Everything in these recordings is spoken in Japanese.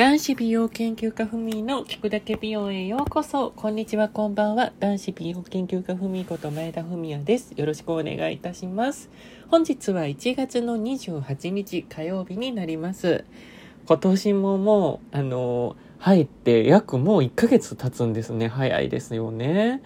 男子美容研究家ふみの聞くだけ美容へようこそ。こんにちは、こんばんは。男子美容研究家ふみこと前田文也です。よろしくお願いいたします。本日は1月の28日火曜日になります。今年ももう、あの、入って約もう1ヶ月経つんですね。早いですよね。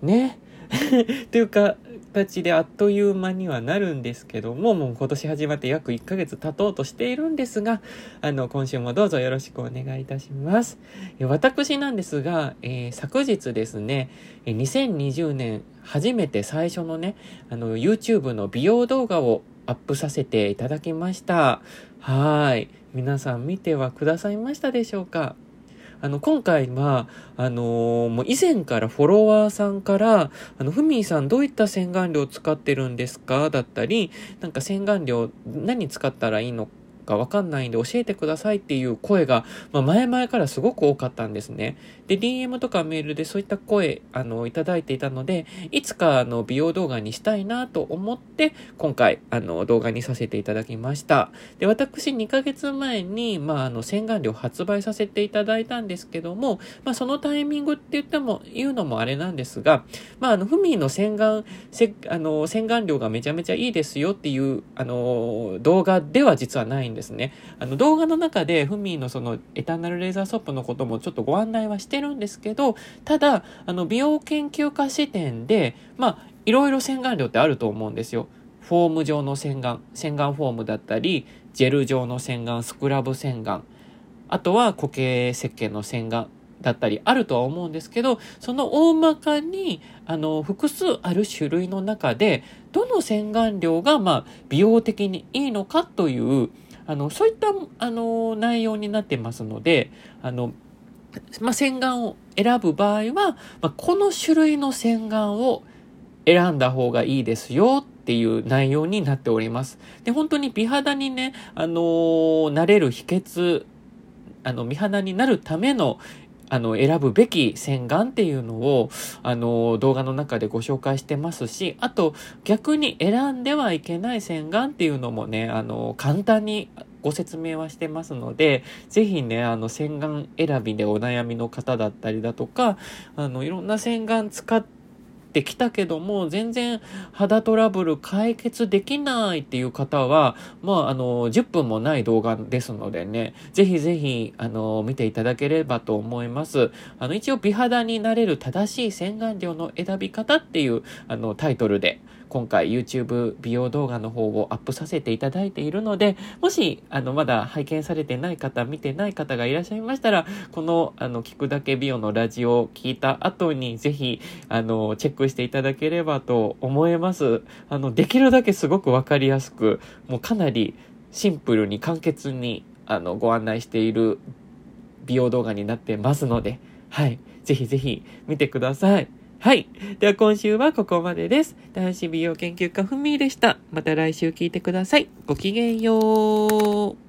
ね。というか、形であっという間にはなるんですけども、もう今年始まって約1ヶ月経とうとしているんですが、あの、今週もどうぞよろしくお願いいたします。私なんですが、えー、昨日ですね、2020年初めて最初のね、あの、YouTube の美容動画をアップさせていただきました。はい。皆さん見てはくださいましたでしょうか？あの、今回は、あのー、もう以前からフォロワーさんから、あの、ふみーさんどういった洗顔料使ってるんですか？だったり、なんか洗顔料何使ったらいいの？かわかんないんで教えてくださいっていう声が、まあ、前々からすごく多かったんですね。で、DM とかメールでそういった声、あの、いただいていたので、いつか、あの、美容動画にしたいなと思って、今回、あの、動画にさせていただきました。で、私、2ヶ月前に、まあ、あの、洗顔料発売させていただいたんですけども、まあ、そのタイミングって言っても、言うのもあれなんですが、まあ、あの、ふみーの洗顔、せ、あの、洗顔料がめちゃめちゃいいですよっていう、あの、動画では実はないんですですね。あの、動画の中で、ふみーのその、エターナルレーザーソップのこともちょっとご案内はしてしてるんですけど、ただ、あの、美容研究家視点で、まあ、いろいろ洗顔料ってあると思うんですよ。フォーム状の洗顔、洗顔フォームだったり、ジェル状の洗顔、スクラブ洗顔、あとは固形石鹸の洗顔だったりあるとは思うんですけど、その大まかに、あの、複数ある種類の中で、どの洗顔料が、まあ、美容的にいいのかという、あの、そういった、あの、内容になってますので、あの、まあ、洗顔を選ぶ場合は、まあ、この種類の洗顔を選んだ方がいいですよっていう内容になっております。で、本当に美肌にね、あのー、なれる秘訣、あの、美肌になるためのあの、選ぶべき洗顔っていうのを、あの、動画の中でご紹介してますし、あと、逆に選んではいけない洗顔っていうのもね、あの、簡単にご説明はしてますので、ぜひね、あの、洗顔選びでお悩みの方だったりだとか、あの、いろんな洗顔使ってってきたけども、全然肌トラブル解決できないっていう方は、まあ、あの、10分もない動画ですのでね、ぜひぜひ、あの、見ていただければと思います。あの、一応美肌になれる正しい洗顔料の選び方っていう、あの、タイトルで、今回 YouTube 美容動画の方をアップさせていただいているので、もし、あの、まだ拝見されてない方、見てない方がいらっしゃいましたら、この、あの、聞くだけ美容のラジオを聞いた後に、ぜひ、あの、チェッククしていただければと思います。あの、できるだけすごくわかりやすく、もうかなりシンプルに簡潔に、あの、ご案内している美容動画になってますので、はい。ぜひぜひ見てください。はい。では今週はここまでです。男子美容研究家ふみでした。また来週聞いてください。ごきげんよう。